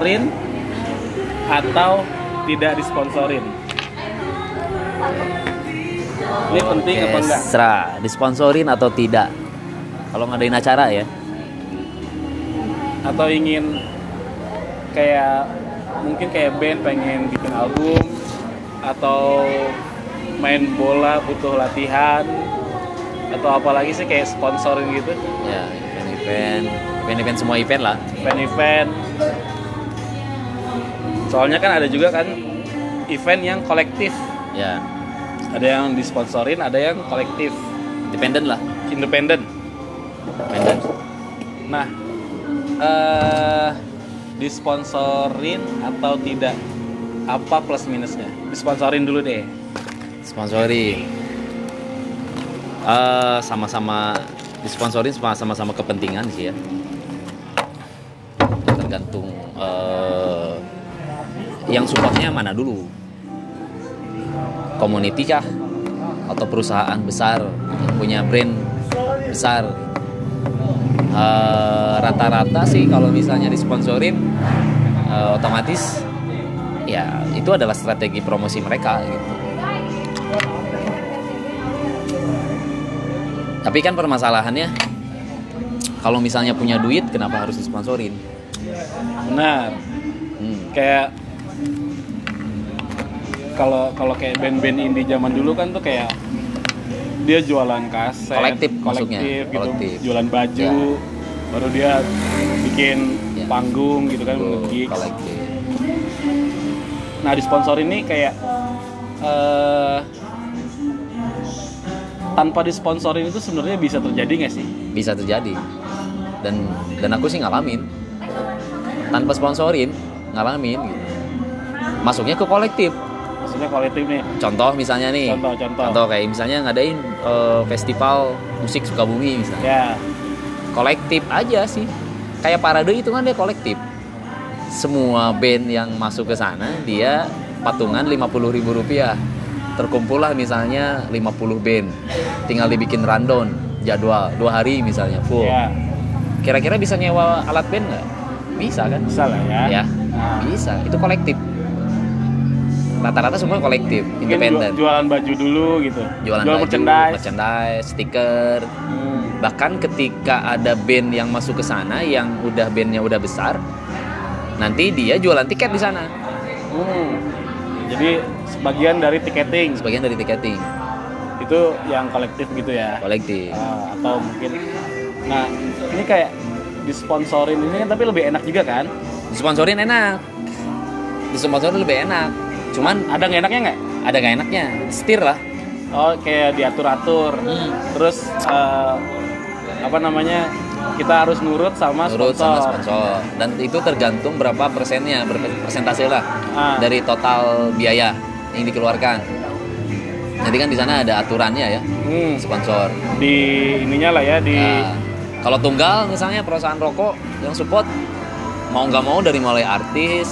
Sponsorin atau tidak disponsorin? Ini penting apa enggak? Serah, disponsorin atau tidak. Kalau ngadain acara ya. Atau ingin kayak mungkin kayak band pengen bikin album atau main bola butuh latihan atau apalagi sih kayak sponsorin gitu Ya, event-event, event-event semua event lah. event-event soalnya kan ada juga kan event yang kolektif Ya, ada yang disponsorin ada yang kolektif independen lah. independen Independen. nah eh disponsorin atau tidak apa plus minusnya disponsorin dulu deh Sponsori. Eh, sama-sama disponsorin sama- sama-sama kepentingan sih ya. Tergantung eh, yang supportnya mana dulu. Community kah? Atau perusahaan besar yang punya brand besar? Eh, rata-rata sih kalau misalnya disponsorin eh, otomatis ya itu adalah strategi promosi mereka gitu. Tapi kan permasalahannya kalau misalnya punya duit kenapa harus disponsorin? benar Hmm. kayak kalau kalau kayak band-band indie zaman dulu kan tuh kayak dia jualan kaset Kolektif kolektif gitu kolektif. jualan baju baru dia bikin Ya. panggung gitu kan gigs kolektif. nah disponsorin ini kayak eh tanpa disponsorin itu sebenarnya bisa terjadi nggak sih Bisa terjadi. Dan dan aku sih ngalamin. Tanpa sponsorin, ngalamin gitu. Masuknya ke kolektif. maksudnya kolektif nih. Contoh misalnya nih. Contoh, contoh. kayak misalnya ngadain eh, festival musik Sukabumi misalnya. ya. Kolektif aja sih. Kayak parade itu kan dia kolektif. Semua band yang masuk ke sana dia patungan 50.000 ribu rupiah. Terkumpul lah misalnya 50 band. Tinggal dibikin rundown jadwal dua hari misalnya full. Ya. Kira-kira bisa nyewa alat band nggak? Bisa kan? Bisa lah ya. Ya Nah, bisa. Itu kolektif rata-rata semua kolektif independen. ju- jualan baju dulu gitu. Jualan jual baju merchandise. merchandise stiker. Hmm. bahkan ketika ada band yang masuk ke sana yang udah bandnya udah besar nanti dia jualan tiket di sana. Hmm. Jadi sebagian dari tiketing. Sebagian dari tiketing. Itu yang kolektif gitu ya. kolektif. Ah, atau mungkin nah ini kayak disponsorin ini kan tapi lebih enak juga kan? disponsorin enak. Disponsorin lebih enak cuman Ada nggak enaknya nggak? ada gak enaknya setir lah Oh kayak diatur-atur. Hmm. Terus eh, apa namanya kita harus nurut sama Nurut sponsor. sama sponsor dan itu tergantung berapa persennya berpersentase lah Ah. dari total biaya yang dikeluarkan nanti kan di sana ada aturannya ya Hmm, sponsor di ininya lah ya di Nah, kalau tunggal misalnya perusahaan rokok yang support mau nggak mau dari mulai artis,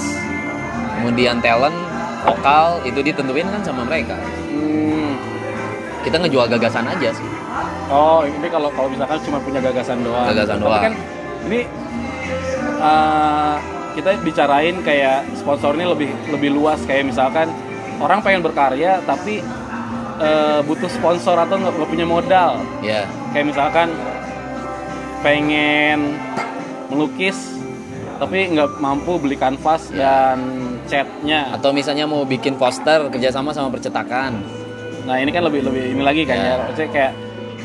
kemudian talent, vokal itu ditentuin kan sama mereka. Hmm, Kita ngejual gagasan aja sih. Oh, ini kalau kalau misalkan cuma punya gagasan doang. Gagasan Tapi doang. kan ini eh, kita bicarain kayak sponsor ini lebih lebih luas kayak misalkan orang pengen berkarya tapi eh, butuh sponsor atau nggak punya modal. Ya, Kayak misalkan pengen melukis tapi nggak mampu beli kanvas Ya. dan catnya. atau misalnya mau bikin poster kerjasama sama percetakan. Nah ini kan lebih lebih ini lagi kan Ya. ya, maksudnya kayak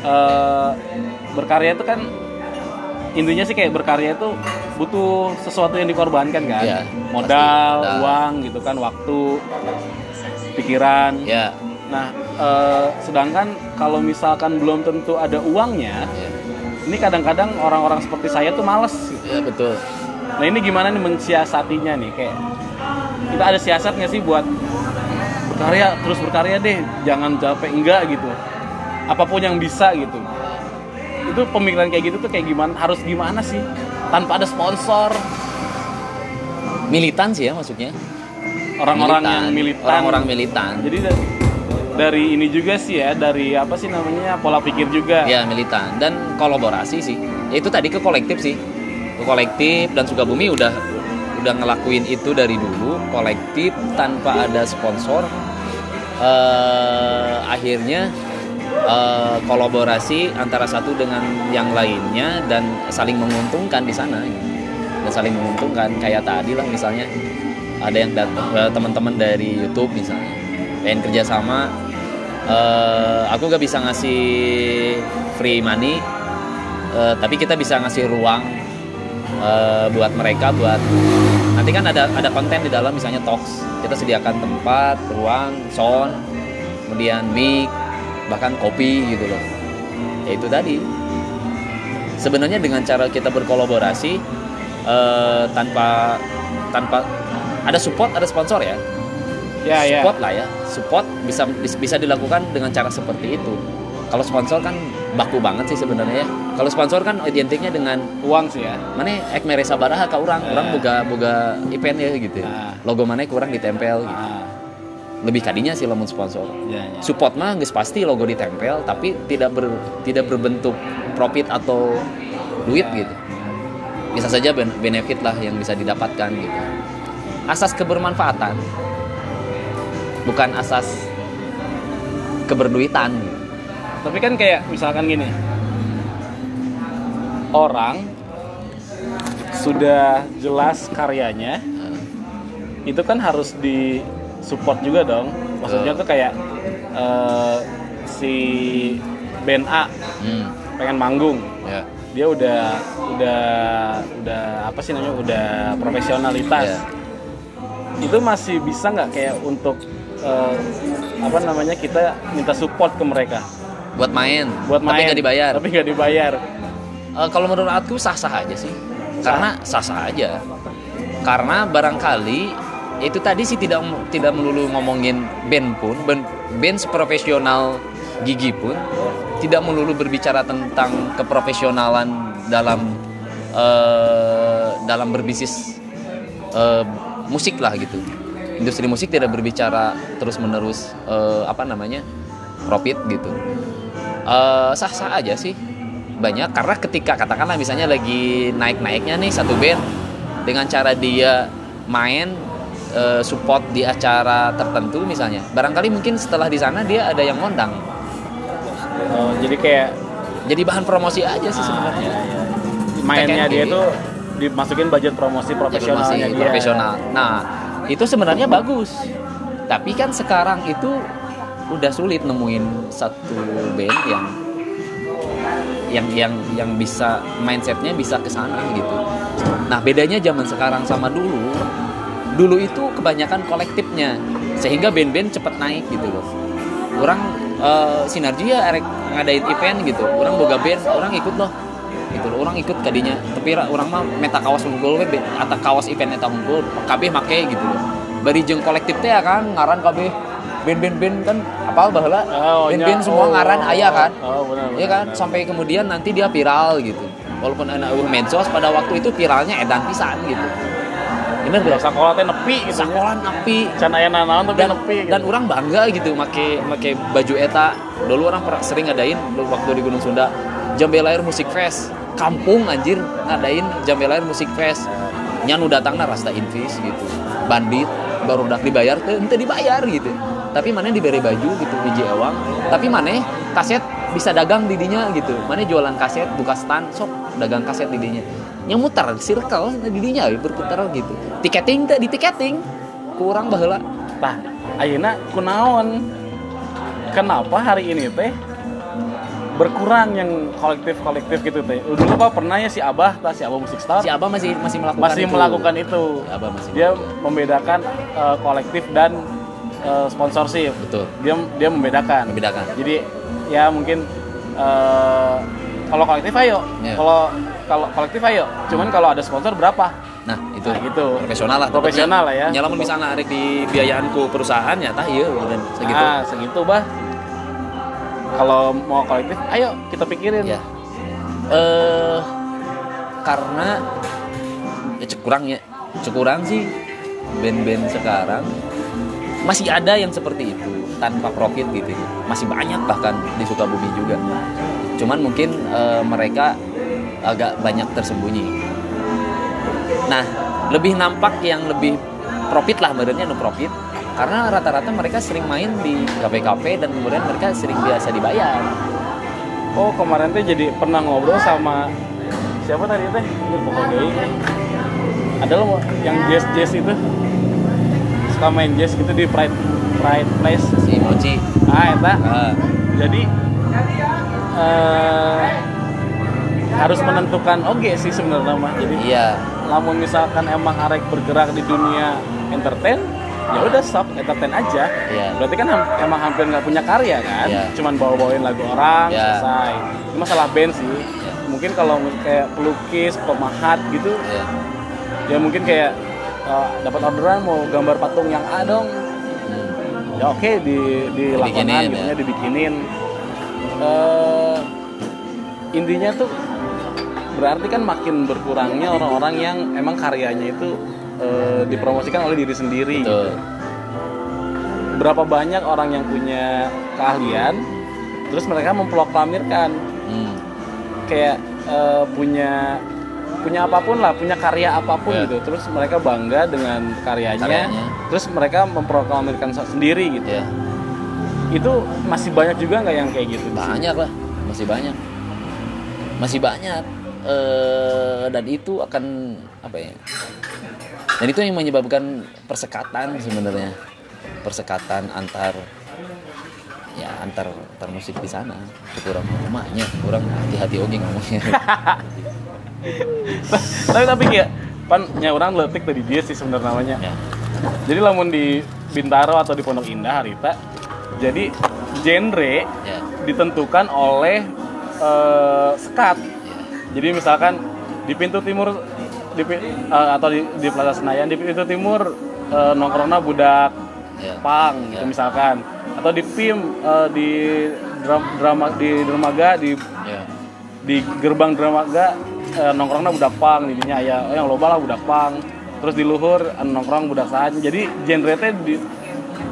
eh, berkarya itu kan intinya sih kayak berkarya itu butuh sesuatu yang dikorbankan kan, Ya, modal, pasti. Uang gitu kan, waktu, pikiran. Ya, Nah eh, sedangkan kalau misalkan belum tentu ada uangnya, ya, ini kadang-kadang orang-orang seperti saya tuh males. Gitu. ya betul. Nah ini gimana nih mensiasatinya nih? Kayak kita ada siasat nggak sih buat berkarya terus berkarya deh jangan capek enggak gitu. Apa pun yang bisa gitu. Itu pemikiran kayak gitu tuh kayak gimana harus gimana sih? Tanpa ada sponsor. Militan sih ya maksudnya. orang-orang yang militan. Orang-orang militan. jadi da- dari ini juga sih ya dari apa sih namanya pola pikir juga. Ya militan. Dan kolaborasi sih. Ya, itu tadi ke kolektif sih. Kolektif dan Sukabumi udah udah ngelakuin itu dari dulu kolektif tanpa ada sponsor eh, akhirnya eh, kolaborasi antara satu dengan yang lainnya dan saling menguntungkan di sana gitu. dan saling menguntungkan kayak tadi lah misalnya ada yang datang eh, teman-teman dari YouTube misalnya pengen kerjasama eh, aku gak bisa ngasih free money eh, tapi kita bisa ngasih ruang eh, buat mereka buat nanti kan ada ada konten di dalam misalnya talks. Kita sediakan tempat ruang sound kemudian mic bahkan kopi gitu loh. Ya itu tadi. Sebenarnya dengan cara kita berkolaborasi eh, tanpa tanpa ada support ada sponsor ya? Ya ya. Support lah ya. Support bisa bisa dilakukan dengan cara seperti itu. Kalau sponsor kan baku banget sih sebenarnya ya kalau sponsor kan identiknya dengan uang sih ya mana ek mere sabaraha ka orang orang Eh. boga boga event ya gitu Ah. logo mana kurang ditempel gitu. ah lebih kadinya sih lamun sponsor ya, ya. support mah nggak pasti logo ditempel tapi tidak ber, tidak berbentuk profit atau duit gitu bisa saja ben- benefit lah yang bisa didapatkan gitu asas kebermanfaatan bukan asas keberduitan gitu. tapi kan kayak misalkan gini orang sudah jelas karyanya itu kan harus di support juga dong. Maksudnya tuh kayak eh, si band A Hmm, pengen manggung. Ya. dia udah udah udah apa sih namanya udah profesionalitas. Ya. itu masih bisa nggak kayak untuk eh, apa namanya kita minta support ke mereka? Buat main. Buat main. tapi nggak dibayar. Tapi nggak dibayar Eh, kalau menurut aku sah sah aja sih. Karena sah sah aja. Karena barangkali itu tadi sih tidak tidak melulu ngomongin band pun band, band seprofesional gigi pun tidak melulu berbicara tentang keprofesionalan dalam eh, dalam berbisnis eh, musik lah gitu. Industri musik tidak berbicara terus menerus apa namanya profit gitu. Eh, sah sah aja sih banyak karena ketika katakanlah misalnya lagi naik naiknya nih satu band dengan cara dia main eh, support di acara tertentu misalnya barangkali mungkin setelah di sana dia ada yang ngondang. Oh, jadi kayak jadi bahan promosi aja sih sebenarnya. ah, ya, ya. mainnya dia tuh dimasukin budget promosi Ya, profesionalnya promosi dia. profesional. Nah itu sebenarnya bagus. Tapi kan sekarang itu udah sulit nemuin satu band yang yang yang yang bisa mindsetnya bisa ke sana gitu. Nah bedanya zaman sekarang sama dulu, dulu itu kebanyakan kolektifnya sehingga band-band cepet naik gitu loh. Orang eh, sinergi ya erek ngadain event gitu, orang boga band, orang ikut loh. Gitu loh, orang ikut tadinya tapi ra- orang mah meta kawas unggul we atau kawas event eta unggul kabeh make gitu loh. Bari jeung kolektif ya kan ngaran kabeh band-band band kan apal baheula Oh, band-band iya. semua Oh. ngaran aya kan? Oh benar Iya kan? sampai kemudian nanti dia viral gitu. Walaupun anak uh, medsos pada waktu itu viralnya edan pisan gitu. Bener gak? Sekolah teh nepi gitu ya. Sekolah api can aya nanaon tapi dan nepi gitu. dan orang bangga gitu make make baju eta. Dulu orang pernah sering ngadain waktu di Gunung Sunda Jambelair Musik Fest. Kampung anjir ngadain Jambelair Musik Fest. Nya nu datangna rasta invis gitu. Bandit baru udah dibayar teh ente dibayar gitu tapi mana diberi baju gitu hiji ewang tapi mana kaset bisa dagang di dinya gitu mana jualan kaset buka stand sok dagang kaset di dinya yang muter circle di dinya we, berputar gitu tiketing teh di tiketing kurang baheula Tah, ayeuna kunaon? Kenapa hari ini teh berkurang yang kolektif-kolektif gitu teh? Dulu kok pernah ya si Abah, tah si Abah Musik Star si Abah masih masih melakukan masih itu. melakukan itu. Si Abah masih Dia membedakan eh, kolektif dan eh, sponsorship. betul Dia dia membedakan. membedakan Jadi ya mungkin eh, kalau kolektif ayo, Iya. kalau kalau kolektif ayo. Cuman kalau ada sponsor berapa? nah itu Nah, gitu. profesional lah Profesional lah ya. nyalamun misalnya ada di biayaan ku perusahaan ya tah iya dan segitu Ah, segitu bah. Kalau mau kolektif, ayo kita pikirin. ya eh karena ya cek kurang ya cek kurang sih band-band sekarang masih ada yang seperti itu tanpa profit gitu ya. Masih banyak bahkan di Sukabumi juga. Cuman mungkin eh, mereka agak banyak tersembunyi. Nah lebih nampak yang lebih profit lah badannya no profit. Karena rata-rata mereka sering main di kafe-kafe dan kemudian mereka sering biasa dibayar. Oh kemarin teh jadi pernah ngobrol sama siapa tadi teh? Ada loh yang jazz jazz itu suka main jazz gitu di Pride Pride Place. si Mochi Ah, eta. Ah, Jadi eh harus menentukan oke sih sebenarnya mah. Jadi iya lamun misalkan emang arek bergerak di dunia entertain ya udah stop entertain aja Iya. berarti kan emang hampir nggak punya karya kan Iya. cuman bawa bawain lagu orang Iya. selesai itu masalah band sih Iya. mungkin kalau kayak pelukis pemahat gitu iya ya mungkin kayak eh, dapat orderan mau gambar patung yang A dong Hmm. ya oke di dilakukan Dibikinin, gitu ya. dibikinin Eh, intinya tuh berarti kan makin berkurangnya orang-orang yang emang karyanya itu eh, dipromosikan oleh diri sendiri betul gitu. berapa banyak orang yang punya keahlian terus mereka memproklamirkan Hmm. kayak eh, punya punya apa pun lah punya karya apa pun Ya. gitu. Terus mereka bangga dengan karyanya, Karyanya. terus mereka memproklamirkan sendiri gitu. Ya itu masih banyak juga nggak yang kayak gitu banyak lah masih banyak. Masih banyak. Eh dan itu akan apa ya? Dan itu yang menyebabkan persekatan sebenarnya. Persekatan antar ya antar antar musik di sana. Kurang rumahnya kurang hati-hati oke ngomongnya tapi tapi kayak pan nya orang letik tadi dia sih sebenarnya namanya. Ya. Jadi lamun di Bintaro atau di Pondok Indah Harita jadi genre ya. ditentukan oleh eh, sekat. Ya. Jadi misalkan di pintu timur di, eh, atau di, di Plaza Senayan di pintu timur eh, nongkrongnya budak ya. pang gitu Ya. misalkan. Atau di PIM eh, di dram- drama di dermaga di ya. di gerbang dermaga eh, nongkrongnya budak pang didinya ya oh, yang loba lah budak pang. Terus di luhur eh, nongkrong budak saja jadi genre teh di,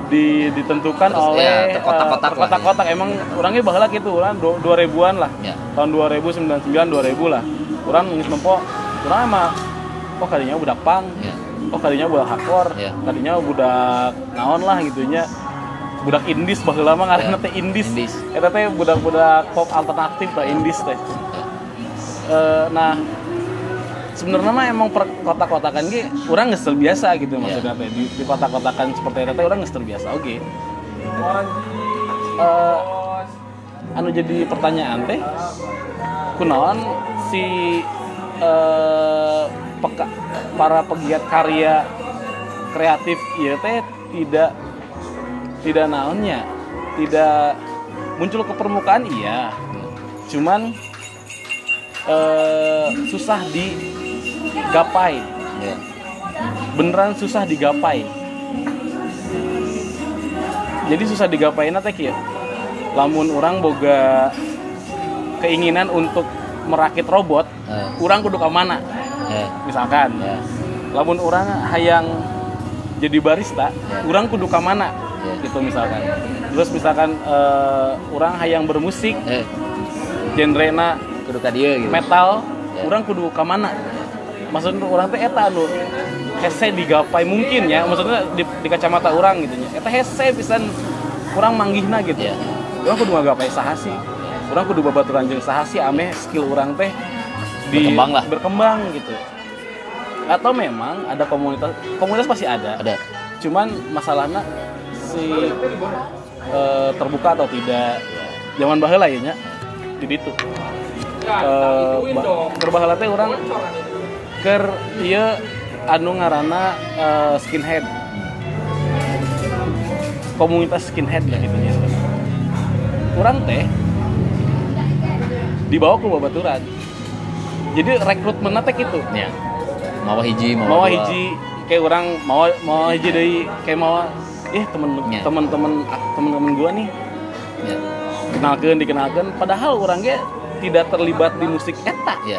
di- ditentukan Terus, oleh ya, terkotak-kotak eh, terkotak-kotak emang orangnya bahala gitu orang dua ribuan lah. Ya. Tahun 2099 2000 lah. Orang ngis nempo orang emang oh kalinya budak pang. Ya. Oh kalinya budak hardcore. Iya. tadinya budak naon lah gitunya budak indis baheula mah ngaranna Iya. teh indis. Indis. eta teh budak-budak pop alternatif lah indis teh Eh, nah sebenarnya mah emang per kotak-kotakan ge orang ngesel biasa gitu maksudnya teh di, di kotak-kotakan seperti itu orang ngesel biasa oke. Eh, anu jadi pertanyaan teh kunaon si eh, peka, para pegiat karya kreatif ieu teh tidak tidak naonnya tidak muncul ke permukaan iya. Cuman eh, susah digapai. Ya. Beneran susah digapai. Jadi susah digapai teh kieu? Lamun orang boga keinginan untuk merakit robot Eh, orang kudu ke mana? Ya. Misalkan ya. lamun orang hayang jadi barista Ya. orang kudu ke mana? Ya. gitu misalkan. Terus misalkan eh, orang hayang bermusik eh genrena kudu ka dieu gitu. Metal Ya. orang kudu ke mana? Maksudnya orang teh eta anu hese digapai mungkin ya. Maksudnya di, di kacamata orang gitu nya. Eta hese pisan kurang manggihna gitu. Ya. Orang kudu ngagapai saha sih? Orang kudu babaturan jeung saha sih? Ameh skill orang teh Berkembang lah. berkembang gitu. Atau memang ada komunitas komunitas pasti ada. Ada. Cuman masalahnya si eh, terbuka atau tidak. Zaman baheula ya nya di ditu eh ba- keur baheula teh urang keur ieu anu ngaranna eh, skinhead. Komunitas skinhead lah gitu nya urang teh. Dibawa ke babaturan. Jadi rekrutmen teh gitu. Ya. Mau hiji mau mau dua. hiji kayak orang mau mau hiji dari kayak mau eh temen Ya. teman-teman teman-teman gua nih. Ya. Kenalkan dikenalkan padahal orangnya tidak terlibat di musik eta. Ya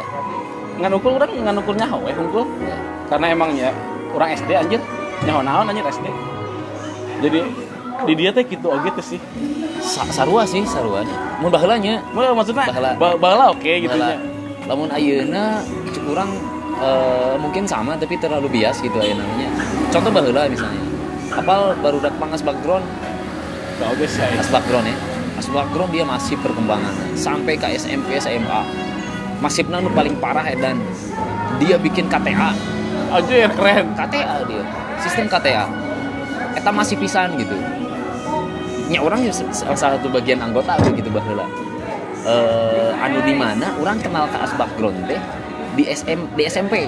ngan ukur orang ngan ukur nyaho eh unggul ya karena emang ya orang SD anjir. Nyaho naon anjir SD jadi di dia teh gitu oke tuh sih. Sa sarua sih sarua mun baheulanya. Mau maksudnya? Baheula. ba- baheula oke gitu Baheula. nya. Lamun ayeuna cek urang eh, mungkin sama tapi terlalu bias gitu ya namanya. Contoh baheula misalnya. Apal baru dak pangas background? Gak oke sih. as background ya as background dia masih perkembangan. Sampai ke SMP SMA masifnya nu paling parah edan. Dia bikin KTA Aja ya keren. KTA dia. Sistem KTA eta masih pisan gitu. Nya orang ya salah satu bagian anggota begitu baheula eh anu di mana orang kenal ke as background teh di SM di SMP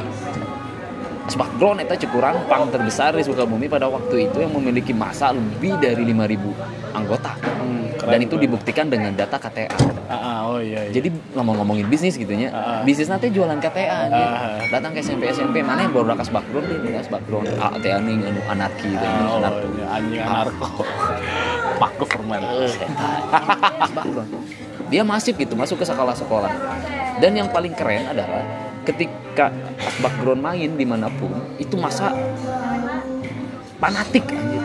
background eta cekurang pang terbesar di Sukabumi pada waktu itu yang memiliki masa lebih dari 5000 anggota Hmm, keren, dan itu keren. dibuktikan dengan data KTA Ah, ah, oh iya, iya. jadi ngomong-ngomongin bisnis gitu nya Ah. bisnis nanti jualan KTA. Ah. datang ke SMP SMP mana yang baru rakas background deh rakas background ah teh anu anu anarki teh Ah, oh, anarko iya, anjing anarko. Pak government. Dia masif gitu masuk ke sekolah-sekolah dan yang paling keren adalah ketika pas background main di mana pun itu masa fanatik anjir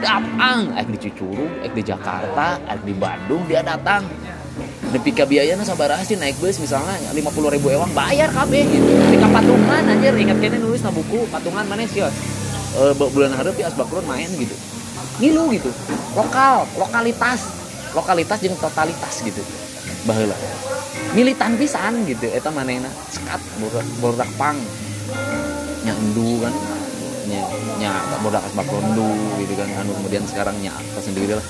gampang ek di Cucurug ek di Jakarta ek di Bandung dia datang Nepi ka biayana sabar sih naik bus misalnya 50 ribu ewang bayar kabeh gitu. Nepi ka patungan anjir ingat kene nulis na buku patungan mana sih? Bu- bulan hareup ya asbakron main gitu. Ngilu gitu. Lokal, lokalitas. Lokalitas jeung totalitas gitu. Baheula. Militan pisan gitu eta manehna. Sekat borak pang. Nya endu kan nya nya bodak asbakron endu gitu kan anu kemudian sekarang nya sendiri lah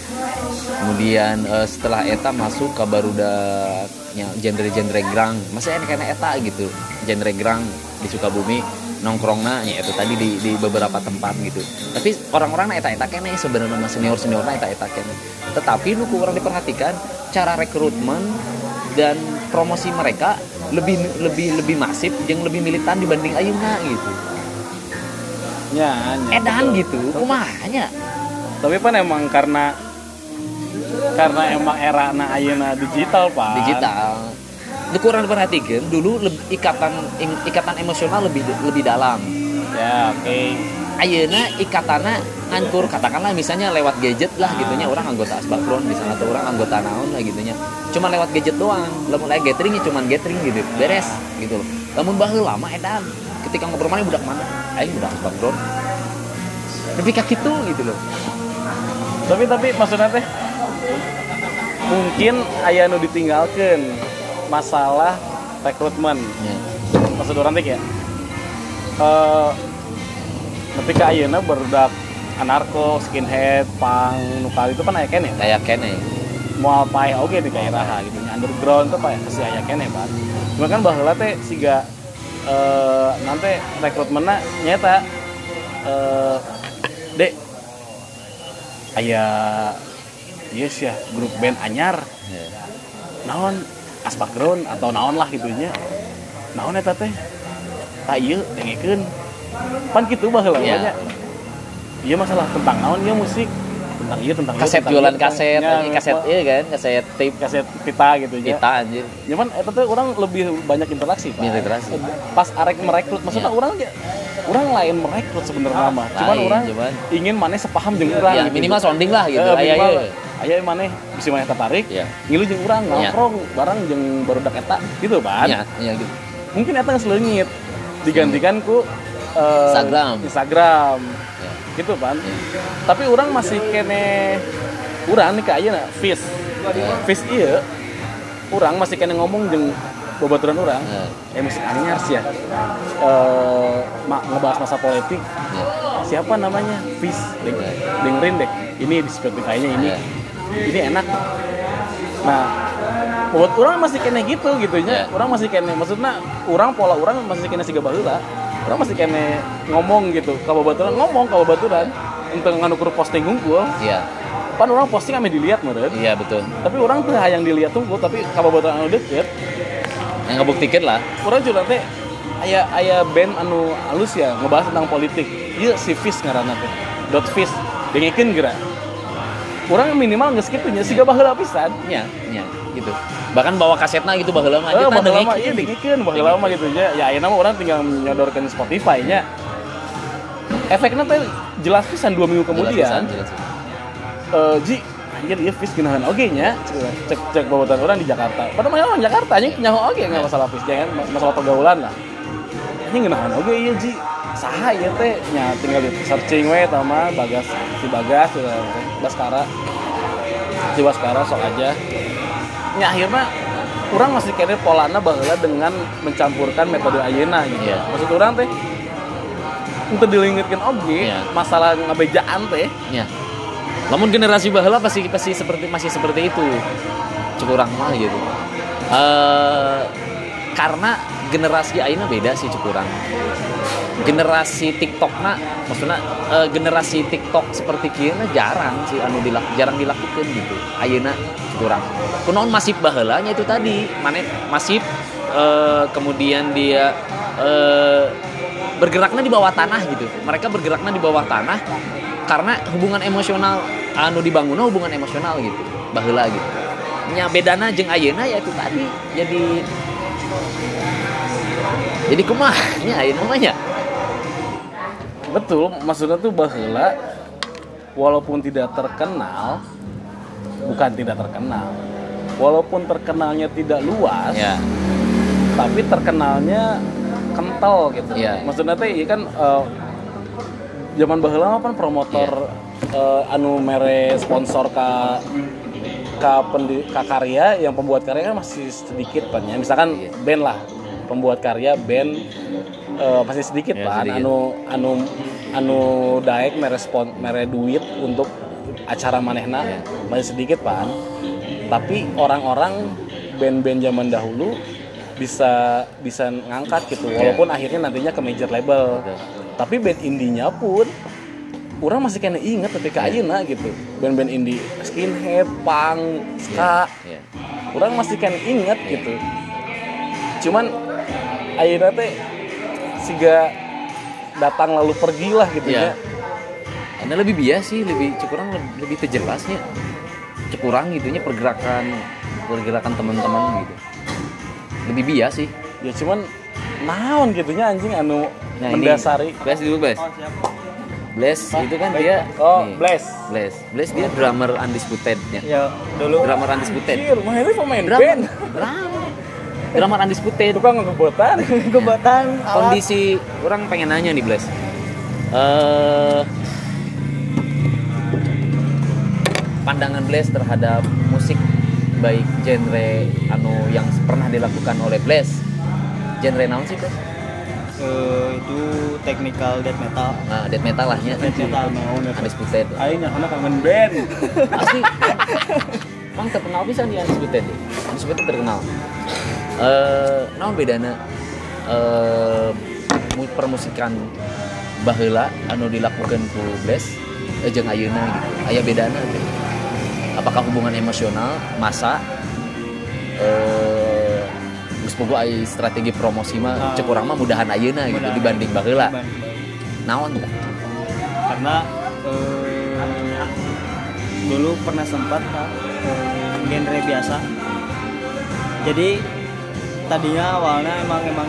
kemudian eh, setelah eta masuk ke barudaknya genre-genre grang masih enak enak eta gitu genre grang di Sukabumi nongkrongna ya itu tadi di, di beberapa tempat gitu. Tapi orang-orang na eta eta kene sebenarnya mas senior seniorna eta eta kene tetapi nu ku orang diperhatikan cara rekrutmen dan promosi mereka lebih lebih lebih masif yang lebih militan dibanding ayeuna gitu. Ya, ya, edan betul. gitu kumahanya Tapi kan emang karena karena emang era na ayeuna digital, Pak. digital kurang diperhatikan dulu lebih, ikatan ikatan emosional lebih lebih dalam. Ya, oke. ayeuna ikatana ngancur katakanlah misalnya lewat gadget lah gitunya orang anggota asbakron misalnya atau orang anggota naon lah gitunya cuma lewat gadget doang lamun aya gathering ya cuman gathering gitu beres gitu loh. Lamun baheula lama edan ketika ngobrol mana budak mana? Aing budak asbakron tapi kayak gitu gitu loh. Tapi tapi maksudnya teh mungkin aya nu ditinggalkan masalah rekrutmen. ya. Maksud orang teh ya. Eh ketika ayeuna barudak anarko, skinhead, pang, nukal itu kan aya kene. kayak kene Moal pae oge di daerah gitu. nya. Underground tuh pae pasti aya kene, Pak. Cuma kan baheula teh siga eh nanti rekrutmenna nyata eh dek aya yes ya grup band anyar Ya. naon as background atau naon lah gitunya naon eta teh tak ieu dengekeun pan kitu baheula Iya. yeah. iya masalah tentang naon ieu musik tentang iya tentang ieu, kaset tentang jualan tentang- kaset Ya, kaset iya kan kaset tape kaset pita gitu ya kita anjir cuman eta teh orang lebih banyak interaksi pak Banyak interaksi. pas arek merekrut maksudnya Iya. orang ya orang lain merekrut sebenarnya mah cuman orang cuman. ingin maneh sepaham jeung urang ya gitu. minimal sounding lah gitu Eh, minimal, ieu. aya maneh bisa maneh tertarik Iya. ngilu jeung urang Iya. nongkrong bareng jeung barudak eta gitu kan Iya, iya gitu. mungkin eta geus leungit digantikan ku eh, Instagram. Instagram Ya. Gitu Iya. tapi orang masih kene urang nih kayak ayeuna fish fish iya orang masih kene ngomong jeung babaturan orang Iya. eh musik anyar sih ya eh ma- ngebahas masa politik Iya. siapa namanya fish Deng- Iya. dengerin deh ini di Spotify-nya ini Iya. ini enak nah buat orang masih kene gitu gitu nya Iya. orang masih kene maksudnya orang pola orang masih kene siga baheula orang masih kene ngomong gitu. Ka babaturan ngomong. Ka babaturan untuk nganukur posting unggul Iya. pan orang posting ame dilihat meureun Iya betul. tapi orang tuh hayang dilihat tunggu tapi ka babaturan anu deket Yang ngebuktikan lah. orang juga teh aya aya band anu halus ya ngebahas tentang politik. Iya si Fish ngaranna teh dot Fish dengekeun geura orang minimal geus kitu nya siga baheula pisan. Iya, iya gitu. Bahkan bawa kasetnya gitu baheula mah Eh, aja baheula mah dengekeun. iya dengekeun baheula mah gitu nya ya ayeuna mah orang tinggal nyodorkeun Spotify nya efeknya teh jelas pisan dua minggu kemudian. Jelas pisan, jelas pisan. eh ji anjir ieu Fish geunahan oge nya. Cek cek babaturan orang di Jakarta. Padahal mah orang Jakarta nya nyaho oge nggak masalah Fish jangan masalah pergaulan lah. Ini ngenahan oke iya ji. Saha ya teh. Nya tinggal di searching we sama bagas si bagas gitu, baskara. Si baskara sok aja nya akhirnya kurang masih kira polana bahwa dengan mencampurkan metode ayeuna gitu Iya. maksud orang teh untuk dilingkitkan oke Iya. masalah ngabejaan teh Ya. Namun generasi baheula pasti pasti seperti masih seperti itu. Cukurang mah gitu. Eh karena generasi ayeuna beda sih cukurang. Generasi TikTok na, maksudnya eh, generasi TikTok seperti kieu na jarang sih anu dilak, jarang dilakukan gitu. Ayeuna cukurang. Kunaon masif baheulanya itu tadi, mana masif eh, kemudian dia eh, bergeraknya di bawah tanah gitu. Mereka bergeraknya di bawah tanah karena hubungan emosional anu dibangun hubungan emosional gitu baheula gitu nya bedana jeung ayeuna ya itu tadi jadi jadi kumaha nya ayeuna mah nya Betul, maksudnya tuh bahwa walaupun tidak terkenal, bukan tidak terkenal, walaupun terkenalnya tidak luas, ya tapi terkenalnya kental gitu. Iya. Maksudnya teh iya kan eh, zaman baheula kan promotor eh, anu mere sponsor ka ka, pendi, ka karya yang pembuat karya kan masih sedikit pan ya. Misalkan Iya. band lah, pembuat karya band eh, masih sedikit Ya, pan sedikit. anu anu anu daek mere spon mere duit untuk acara manehna masih sedikit pan. Tapi orang-orang band-band zaman dahulu bisa bisa ngangkat gitu Iya. walaupun akhirnya nantinya ke major label Betul. tapi band indinya pun orang masih kena inget ketika Iya. ayeuna gitu band-band indie skinhead punk ska ya orang masih kena inget Iya. gitu cuman ayeuna teh siga datang lalu pergi lah gitu Iya. ya Anda lebih bias sih, lebih cukurang lebih, lebih terjelasnya. Cukurang gitunya pergerakan pergerakan teman-teman gitu. Lebih bias sih. ya cuman naon gitunya anjing anu Nah, ini, mendasari Bless dulu, Bless. Bless itu kan dia oh nih, bless Bless. Bless dia drummer undisputed ya. Ya, dulu Drummer undisputed. Anjir, mah ini pemain Drummer. band Drummer. Drummer undisputed. tukang ngebotan kebatan alat Kondisi orang pengen nanya nih, Bless. Eh pandangan Bless terhadap musik baik genre anu yang pernah dilakukan oleh Bless. Genre naon sih, Bless? Eh, itu technical death metal. Nah, death metal lah ya. Death metal naon ya Undisputed. aing nyakana kangen band Asli. Emang terkenal bisa nih Undisputed. Undisputed terkenal. Eh, naon bedana eh mu- permusikan baheula anu dilakukan ku Bless eh, jeung ayeuna gitu. Aya bedana teh. Apakah hubungan emosional, masa eh aya strategi promosi mah Ah. cek urang mah mudahan ayeuna gitu Mudahan. dibanding baheula. Naon tah? Karena eh, dulu pernah sempat eh, genre biasa. Jadi tadinya awalnya emang emang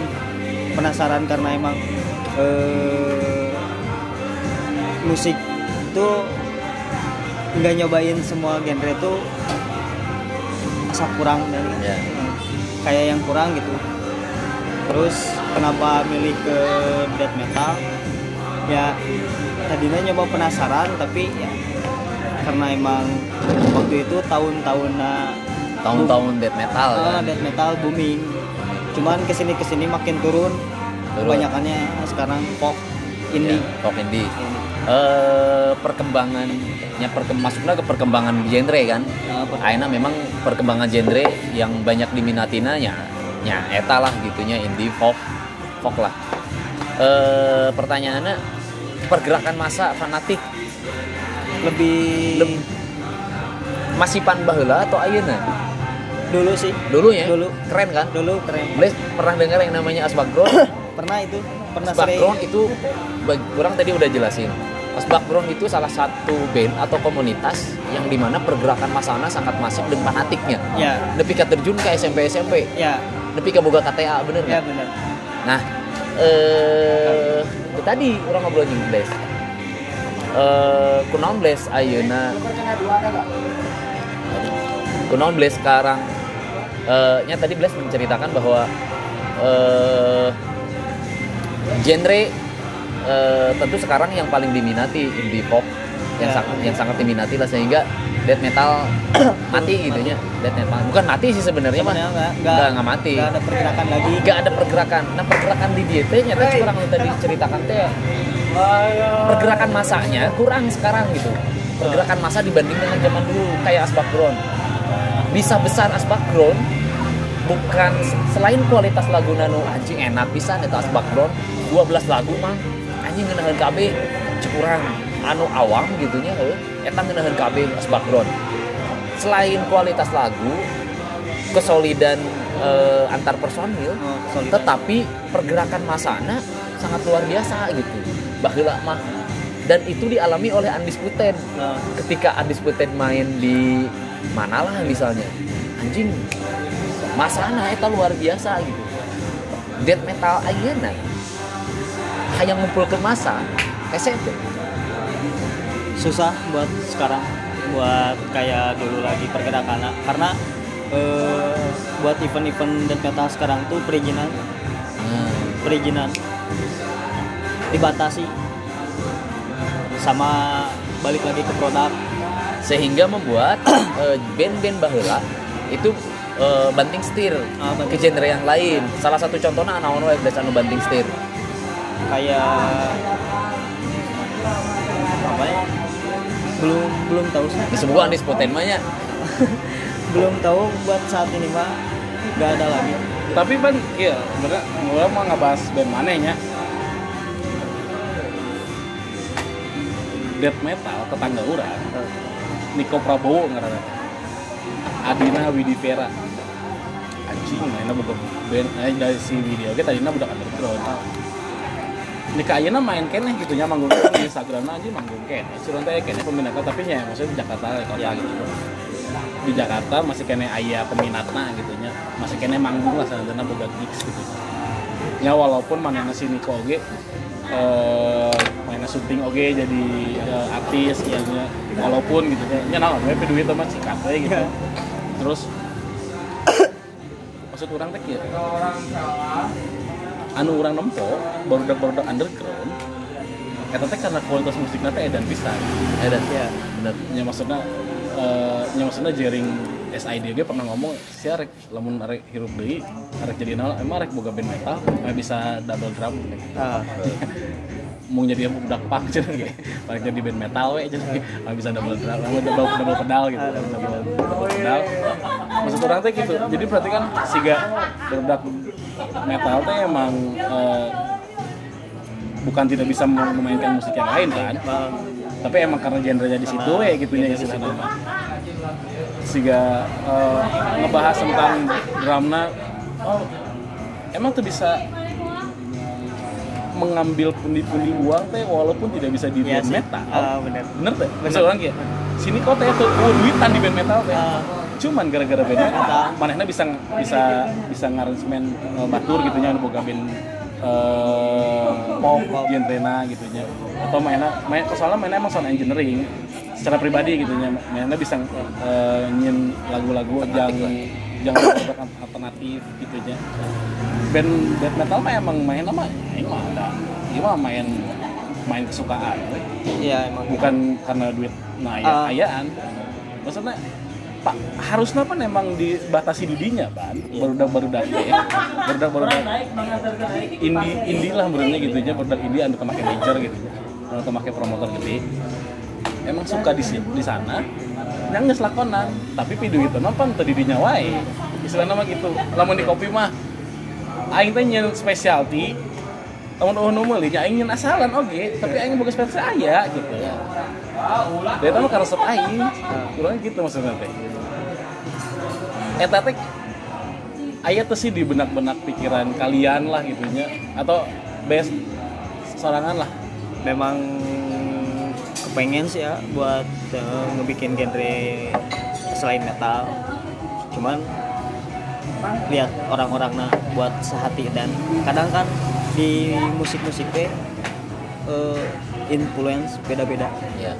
penasaran karena emang eh, musik itu nggak nyobain semua genre tuh asa kurang dan Ya. kayak yang kurang gitu terus kenapa milih ke death metal ya tadinya nyoba penasaran tapi ya karena emang waktu itu tahun-tahun Tahun-tahun death metal kan. death metal booming cuman ke sini ke sini makin turun Turun. kebanyakannya sekarang pop indie Ya, pop indie. Indie. eh perkembangannya perkem masuklah ke perkembangan genre kan. Per- Aina memang perkembangan genre yang banyak diminatina nya nya eta lah gitunya indie folk folk lah. Eh pertanyaannya pergerakan masa fanatik lebih masih pan baheula atau ayeuna? Dulu sih. Dulu ya? Dulu. keren kan? Dulu keren. Blaze pernah dengar yang namanya Asbak pernah itu. Pernah Asbak itu orang tadi udah jelasin Asbak Ground itu salah satu band atau komunitas yang di mana pergerakan masana sangat masif dan fanatiknya. Ya. Nepi terjun ke SMP SMP ya. Nepi ka boga KTA bener ya nggak? benar Nah eh tadi orang ngobrol jeung Blaze. Eh kunaon Blaze ayeuna? Kunaon Blaze sekarang? Eh nya tadi Blaze menceritakan bahwa eh genre eh, tentu sekarang yang paling diminati indie pop yang Ya. sangat yang sangat diminati lah sehingga death metal mati gitu ya death metal. Bukan mati sih sebenarnya mah. Nggak nggak mati. nggak ada pergerakan lagi. Nggak ada pergerakan. Nah pergerakan di dia teh nyata kurang tadi ceritakan teh pergerakan masanya kurang sekarang gitu. Pergerakan masa dibanding dengan zaman dulu kayak asbak ground bisa besar asbak ground bukan selain kualitas lagu nano anjing enak bisa eta asbak ground 12 lagu mah anjing ngeunaheun KB cekurang anu awam gitunya heuh eta ngeunaheun KB asbak ground selain kualitas lagu kesolidan eh, antar personil Oh, tetapi pergerakan masana sangat luar biasa gitu. Baheula mah. Dan itu dialami oleh Undisputed Nah, ketika Undisputed main di mana lah misalnya. Anjing masana eta luar biasa gitu. Death metal ayeuna hayang ngumpulkeun masa hese teh. susah buat sekarang buat kayak dulu lagi pergerakan karena eh, buat event-event death metal sekarang tuh perizinan Hmm. perizinan dibatasi sama balik lagi ke produk sehingga membuat eh, band-band baheula itu eh, banting setir Ah, banting ke genre yang lain. Salah satu contohnya wae geus anu banting setir. Kayak apa ya belum belum tahu sih Disebut mah nya. belum tahu buat saat ini mah nggak ada lagi Tapi ban, iya, bener, gue mau ngebahas band mana nya. Death metal tetangga orang, Niko Prabowo ngarana. Adina Widivera. Anjing, mainnya bukan band, eh dari si video kita tadinya budak underground. Nika ayeuna main keneh gitu nya manggung di Instagram aja manggung keneh. Suruh teh keneh peminatnya tapi nya maksudnya di Jakarta kota gitu. Di Jakarta masih keneh aya peminatna gitu nya. Masih keneh manggung lah sanadana boga gigs gitu. Ya walaupun manehna si Niko oge eh mainnya syuting oge jadi eh, artis ya nya. walaupun gitu nya nya naon we duit mah sikat we gitu. Terus maksud orang teh kieu anu orang nempo barudak underground eta teh karena kualitas musiknya teh edan pisan. Ada. ya Bener. nya maksudnya eh nya maksudnya jaring SID dia pernah ngomong si arek lamun arek hirup deui arek jadi nol emang arek boga band metal aya bisa double drum. Gitu. ah, mau jadi budak punk cenah ge. Arek jadi band metal we cenah ge. Bisa double drum aya double double pedal gitu. Double, double pedal. Maksud orang teh gitu. Jadi berarti kan siga budak metal teh emang eh, bukan tidak bisa memainkan musik yang lain kan? Ah, tapi emang karena genrenya di situ ya gitu ya istilahnya sehingga eh, ngebahas tentang drumna oh emang tuh bisa mengambil pundi-pundi uang teh walaupun tidak bisa di Iya band sih. metal. Ah, bener. bener teh? Orang ya? Sini kok teh tuh oh, duitan di band metal teh. Ah. Cuman gara-gara band metal Metal. manehna bisa bisa bisa ngaransemen uh, batur gitu nya boga band eh pop genrena gitu nya. Atau mainnya main soalnya mainnya emang sound engineering secara pribadi gitu nya. Mainnya bisa eh, nyin lagu-lagu yang yang alternatif gitu nya. Band death metal mah emang main mah ini mah ada. Ini mah main main kesukaan iya emang. Bukan karena duit nah ya Ah. ayaan. Maksudnya pak harusnya kan emang dibatasi didinya ban barudak barudak ya barudak barudak indie indie lah berarti gitu aja barudak indie anu make major gitu anu make promotor gede. Emang suka di di sana yang geus lakonan. Tapi pidu itu teu didinya wae istilahna mah gitu. Lamun di kopi mah aing teh nyen specialty. Tahun meuli nya aing nyen asalan oge. Tapi aing boga specialty aya gitu Dia mah karena resep aing. Kurangnya gitu maksudnya teh. Eta teh aya teh sih di benak-benak pikiran kalian lah gitu nya atau best sorangan lah. memang kepengen sih ya buat eh, ngebikin genre selain metal cuman lihat orang-orang nah buat sehati dan kadang kan di musik-musik teh eh, influence beda-beda. Ya.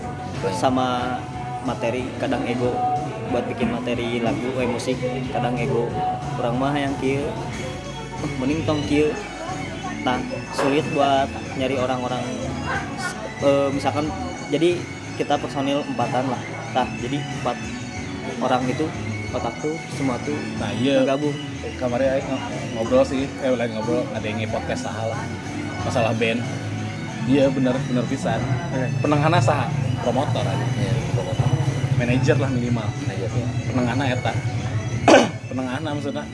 sama materi kadang ego buat bikin materi lagu eh musik kadang ego. Kurang mah yang kieu "Eh, mending tong kieu. Nah sulit buat nyari orang-orang eh, misalkan jadi kita personil empatan lah. Nah jadi empat orang itu otak tuh semua tuh nah iya. gabung kemarin ngobrol sih eh lain ngobrol ada yang podcast salah masalah band iya bener bener pisan. Penengahna saha? Promotor aja. Ya promotor. Manajer lah minimal. Aja penengahna eta. Penengahna maksudnya.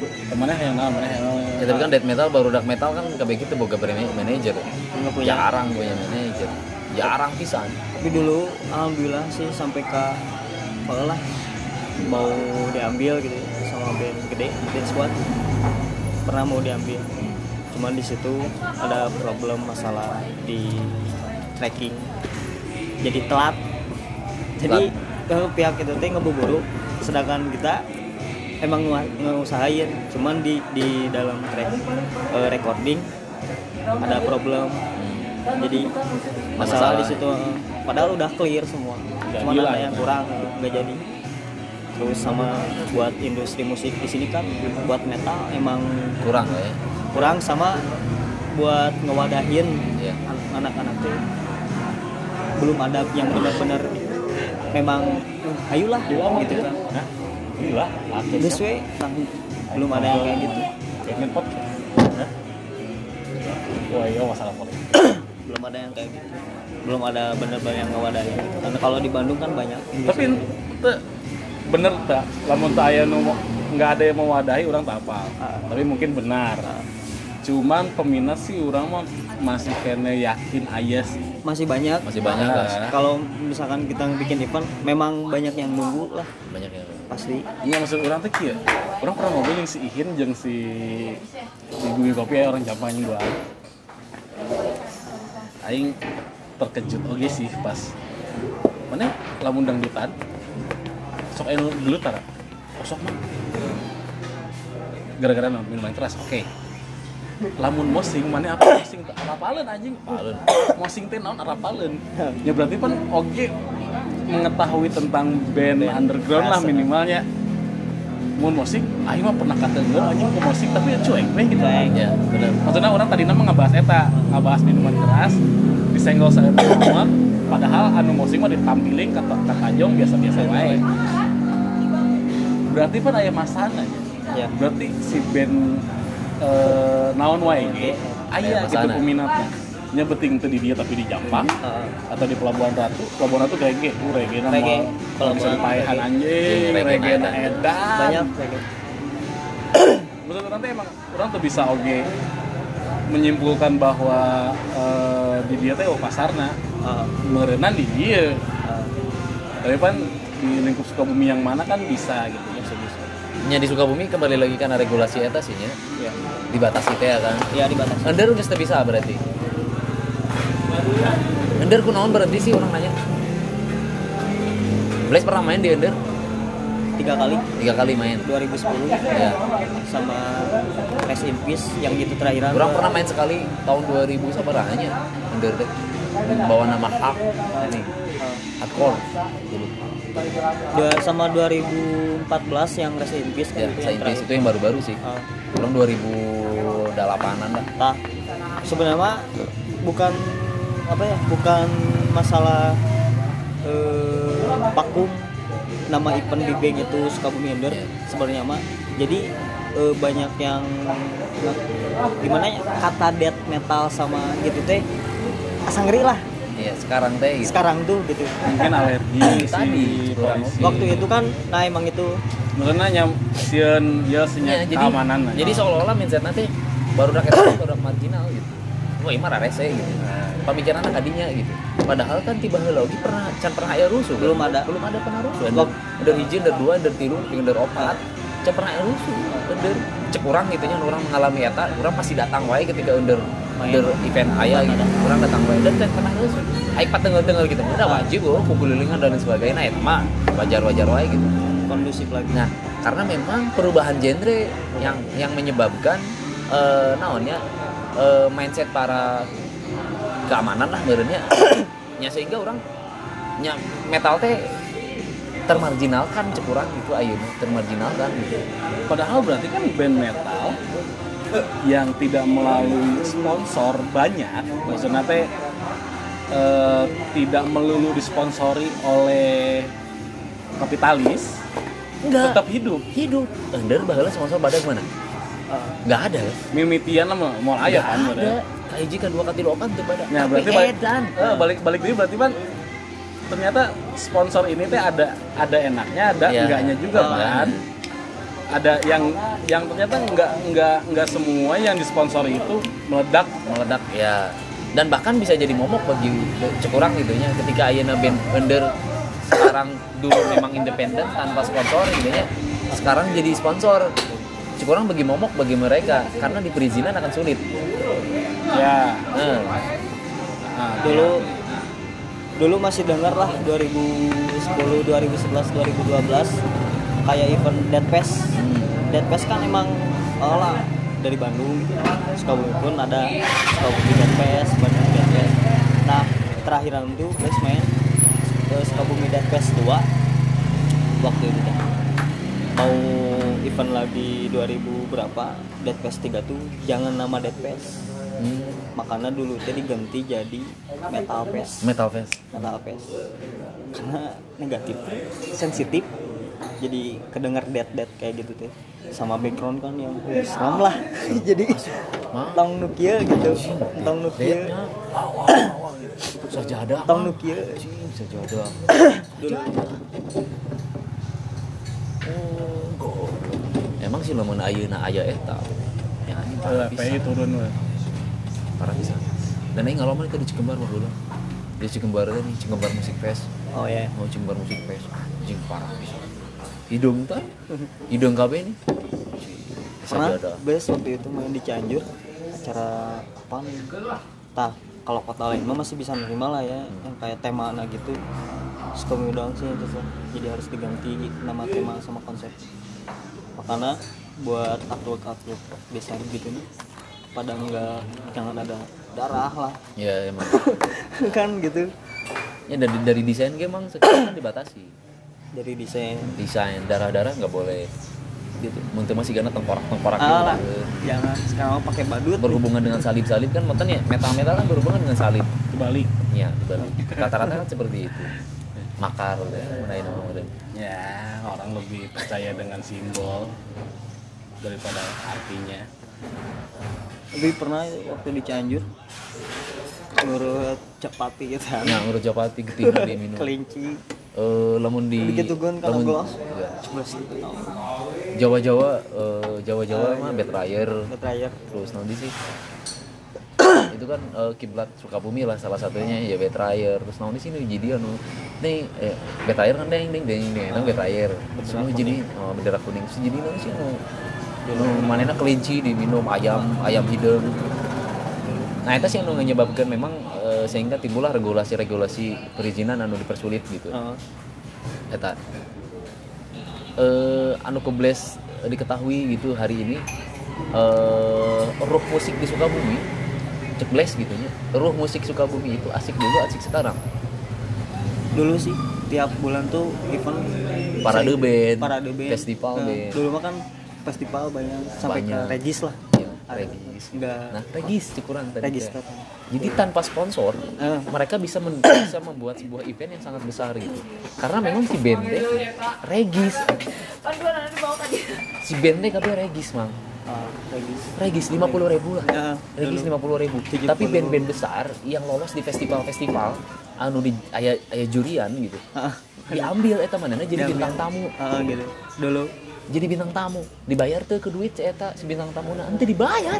Temannya yang naon mana yang naon ya tapi kan death metal baru dark metal kan kayak gitu boga manajer nggak punya. Jarang punya manajer. Jarang pisan. Tapi dulu alhamdulillah sih sampai ke lah. Mau diambil gitu sama band gede band squad. Pernah mau diambil cuman di situ ada problem masalah di tracking. Jadi telat. Jadi eh, pihak itu teh ngeburu sedangkan kita emang ngeusahain. Cuman di di dalam track eh, recording ada problem. Jadi masalah di situ eh, padahal udah clear semua. Cuman hilang. ada yang kurang eh, nggak jadi. Terus sama buat industri musik di sini kan buat metal emang kurang lah ya kurang sama buat ngewadahin Iya. an- anak-anak tuh. Belum ada yang benar-benar memang "Uh, ayolah gitu kan. Hah? gila aku this way belum ada yang kayak gitu. Pengen podcast wah iya masalah podcast belum ada yang kayak gitu. Belum ada benar-benar yang ngewadahin gitu. karena kalau di Bandung kan banyak. Tapi ente bener tak? Lamun tak aya nggak ada yang mewadahi orang tak apa. Ah. tapi mungkin benar cuman peminat sih orang mah masih kena yakin ayah sih. Masih banyak. Masih banyak Ah. lah kalau misalkan kita bikin event memang banyak yang nunggu lah. Banyak yang pasti. Iya maksud orang tuh kieu orang pernah ngobrol yang si Ihin jeung si di Bumi Kopi ya orang Jampang yang dua aing terkejut oke sih pas mana lamun dangdutan sok anu dulu tara. Kosok mah. Gara-gara minuman keras oke lamun mosing mana apa mosing? Teu apapaleun anjing. Apaleun. mosing teh naon apapaleun ya berarti kan oke mengetahui tentang band underground lah minimalnya. Mun musik aing mah pernah kata enggak anjing ke musik tapi cuek we gitu. Ya benar maksudnya orang tadi nama ngebahas eta ngebahas minuman keras disenggol saya semua. Padahal anu musik mah ditampilin kata kata jong biasa-biasa wae. Berarti kan aya masana ya ya. Berarti si band eh, naon wae ge? Aya Aya gitu peminatnya. Nya beting teu di dia tapi di Jampang Heeh. atau di Pelabuhan Ratu. Pelabuhan Ratu reggae uh reggae nama kalau Pelabuhan dipaehan reggae. anjing reggae na edan. banyak menurut orang tuh emang orang tuh bisa oke menyimpulkan bahwa eh, di dia teh pasarna Heeh. merenan di dia. Heeh. tapi kan di lingkup Sukabumi yang mana kan bisa gitu nya di Sukabumi kembali lagi karena regulasi eta sih nya ya dibatasi teh ya kan? Ya dibatasi. Ender geus teu bisa berarti? Ender kunaon berarti sih orang nanya? Blaze pernah main di Ender tiga kali. Tiga kali main? 2010 ya sama Rest in Peace yang gitu terakhiran. Orang pernah main sekali tahun 2000 sabar aja Ender teh bawa nama Hak. Ini. Hardcore dulu Dua, sama 2014 yang Rest in Peace kan ya itu yang Peace itu yang baru-baru sih Ah. orang 2008an lah Nah, sebenarnya bukan apa ya, bukan masalah eh, nama event di bank itu Sukabumi Under Iya. sebenarnya mah. Jadi eh, banyak yang gimana ya kata death metal sama gitu teh asang ngeri lah iya sekarang teh gitu. Sekarang tuh gitu. mungkin alergi Tadi, si polisi Waktu itu kan nah emang itu. Karena nyam sieun ya Ya, senya jadi keamanan lah. jadi seolah-olah mindset nanti baru rakyat itu baru marginal gitu. Wah ini mah rarese gitu. Pemikiran kadinya gitu. Padahal kan tiba heula oge pernah can pernah aya rusuh kan? Belum ada. belum ada pernah rusuh. Ada hiji ada dua ada tilu ada opat. Can pernah aya rusuh. Under cek urang gitu nya orang mengalami eta orang pasti datang wae ketika under Main. event aya gitu orang datang wae dan can pernah rusuh aing patengel-tengel gitu udah wajib oh kukulilingan dan sebagainya eta mah wajar-wajar wae gitu kondusif lagi. Nah, karena memang perubahan genre yang yang menyebabkan eh naonnya eh, mindset para keamanan lah merenya nya sehingga orang nya metal teh termarginalkan cek urang gitu ayeuna termarginalkan gitu. padahal berarti kan band metal yang tidak melalui sponsor banyak maksudnya teh eh, tidak melulu disponsori oleh kapitalis enggak. tetap hidup. Hidup. Ender baheula sponsor badak mana Ah, nggak ada mimitian lah mau mau aya kan ada. Kayak jika dua kali opan tuh badak Ya, berarti balik, edan. Eh, balik balik dulu berarti kan ternyata sponsor ini teh ada ada enaknya ada Iya. enggaknya juga Oh. kan ada yang yang ternyata enggak enggak enggak semua yang disponsori itu meledak. Meledak ya. Dan bahkan bisa jadi momok bagi cekurang gitu nya ketika ayeuna band under sekarang dulu memang independen tanpa sponsor gitu nya sekarang jadi sponsor. Cekurang bagi momok bagi mereka. Karena di perizinan akan sulit. Ya. Eh, nah, dulu dulu masih dengar lah 2010 2011 2012 kayak event Dead Fest. Hmm, Dead Fest kan emang oh lah dari Bandung. Sukabumi pun ada Sukabumi Dead Fest Bandung Dead Fest. Nah terakhiran itu guys main Sukabumi Dead Fest 2 waktu itu teh mau event lagi 2000 berapa Dead Fest 3 tuh jangan nama Dead Fest. Hmm, makanya dulu teh diganti jadi Metal Fest. Metal fest. Metal Fest. Karena negatif sensitif jadi kedengar dead dead kayak gitu teh sama background kan yang seram lah. Jadi tong nukia gitu. Tong nukia sajadah tong nukia sajadah dulu oh emang sih lamun ayeuna aya eta ya ini parah eh, turun weh. parah bisa. Dan ini ngalaman itu di Cikembar dulu. Di Cikembar teh nih Cikembar Musik Fest. Oh ya mau Cikembar Musik Fest. Anjing parah bisa hidung tuh hidung KB nih pernah bes waktu itu main di Cianjur acara apa nih tah kalau kota lain mah masih bisa nerima lah ya yang kayak tema anak gitu. Sukabumi doang sih itu tuh jadi harus diganti nama tema sama konsep. Makanya buat artwork artwork desain gitu nih pada enggak jangan ada darah lah. Ya emang. Kan gitu. Ya dari dari desain game emang sekarang kan dibatasi dari desain. Desain darah darah nggak boleh. Gitu. Muntah masih karena tengkorak tengkorak ah lah jangan sekarang mah pakai badut. Berhubungan dengan salib salib kan meten ya metal metal kan berhubungan dengan salib. Kebalik. Ya dibalik rata-rata kan seperti itu. Makar ya menaik nama ya orang lebih percaya dengan simbol daripada artinya. Lebih pernah waktu di Cianjur ngurut capati gitu. Nah ngurus japati ketika dia minum. Kelinci eh lamun di gun kalau lamun- ya. sih tahu Jawa Jawa eh, Jawa Jawa mah betrayer. Terakhir terus nanti sih? Itu kan eh, kiblat Sukabumi lah salah satunya ya betrayer. Terus nanti sini jadi anu nih eh, betrayer kan deng deng deng deng itu betrayer. Nu jadi oh, bendera kuning. Terus jadi nanti sih nu nu manena kelinci diminum ayam ayam hidung. Nah itu sih yang menyebabkan memang eh, sehingga timbullah regulasi-regulasi perizinan anu dipersulit gitu. Heeh. eta. Eh anu kebles diketahui gitu hari ini eh ruh musik di Sukabumi cek bles gitu nya. Ruh musik Sukabumi itu asik dulu asik sekarang. Dulu sih tiap bulan tuh event Parade band, parade band. festival Nah, band. dulu mah kan festival banyak sampai Banyak. ke regis lah. ya, regis. enggak. Nah regis kurang tadi regis katanya jadi tanpa sponsor Eh. mereka bisa men- bisa membuat sebuah event yang sangat besar gitu. Karena memang si band teh regis si teh kabeh regis mang. Ah, regis. Regis lima puluh ribu lah. Ya, regis dulu. lima puluh ribu. 70. tapi band-band besar yang lolos di festival-festival anu di aya aya jurian gitu Ah, diambil eta manehna jadi Diambil. bintang tamu. Ah, gitu. Dulu jadi bintang tamu. Dibayar tuh ke duit si eta si bintang tamu nanti dibayar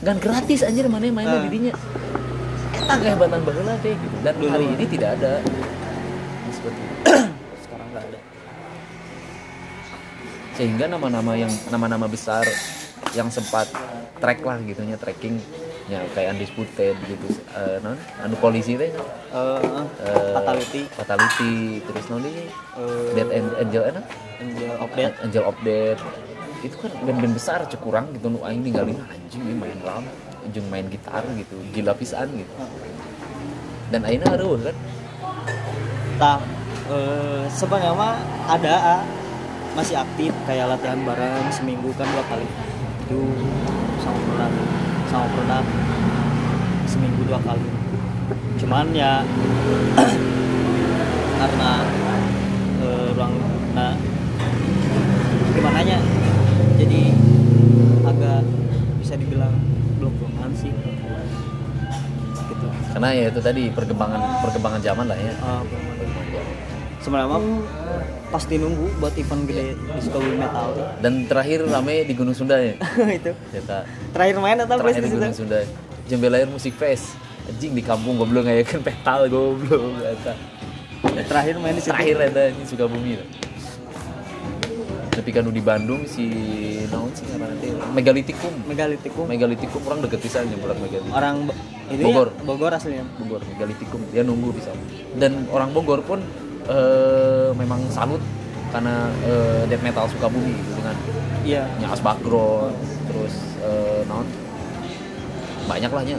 gan gratis anjir mana main Ah. di dinya eta kehebatan baheula teh gitu. Dan Dulu. hari ini tidak ada. Seperti itu. Sekarang nggak ada. Sehingga nama-nama yang nama-nama besar yang sempat track lah gitu nya ya kayak undisputed gitu. Eh non? Anu polisi teh? Eh, eh, fatality. Fatality. Terus non ini? Eh, dead An- angel apa? Angel of death. Angel of death. Itu kan band-band besar cek kurang gitu. Nu aing ninggalin anjing ini main drum jeung main gitar gitu gila pisan gitu. Dan akhirnya harus kan? Nah, eh, sebenarnya mah ada ah, masih aktif kayak latihan bareng seminggu kan dua kali. Itu sama produk seminggu dua kali. Cuman ya karena eh, ruang nah gimana nya? Jadi agak bisa dibilang belum sih. Gitu. Karena ya itu tadi perkembangan perkembangan zaman lah ya. Ah, sebenarnya mah pasti nunggu buat event gede di Sukabumi Metal dan terakhir rame di Gunung Sunda ya? Itu. Kita terakhir main atau terakhir di? Gunung Sunda. Jembelair Musik Fest. Anjing di kampung goblok ngayakeun petal goblok eta terakhir main di situ. Terakhir ada ini Sukabumi. Lah tapi kan di Bandung si naon sih apa nanti? Megalitikum. Megalitikum. Megalitikum orang deket pisan yang orang megalitikum. Orang ini Bogor. ya, Bogor aslinya. Bogor megalitikum. Dia nunggu bisa. Dan orang Bogor pun eh, memang salut karena eh, death metal Sukabumi gitu dengan iya. Nyas background terus eh, naon banyak lah nya.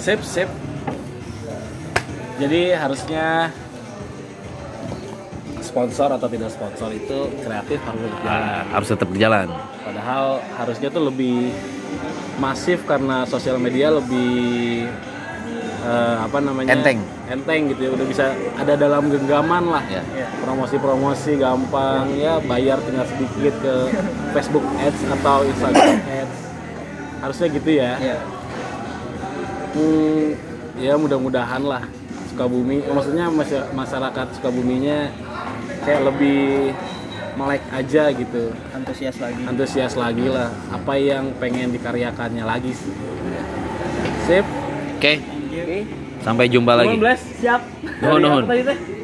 Sip sip. Jadi harusnya sponsor atau tidak sponsor itu kreatif harus berjalan harus tetap berjalan padahal harusnya tuh lebih masif karena sosial media lebih eh, apa namanya Enteng. enteng gitu ya udah bisa ada dalam genggaman lah. Ya. Promosi-promosi gampang ya bayar tinggal sedikit ke Facebook Ads atau Instagram Ads. Harusnya gitu ya. Iya Hmm, ya mudah-mudahan lah Sukabumi maksudnya masya- masyarakat Sukabuminya kayak lebih melek aja gitu. Antusias lagi. Antusias lagi lah. Apa yang pengen dikaryakannya lagi sih. Sip. Oke Oke. sampai jumpa lagi Nuhun, Bless. siap Nuhun, nuhun.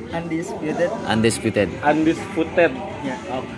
undisputed undisputed undisputed ya Oke.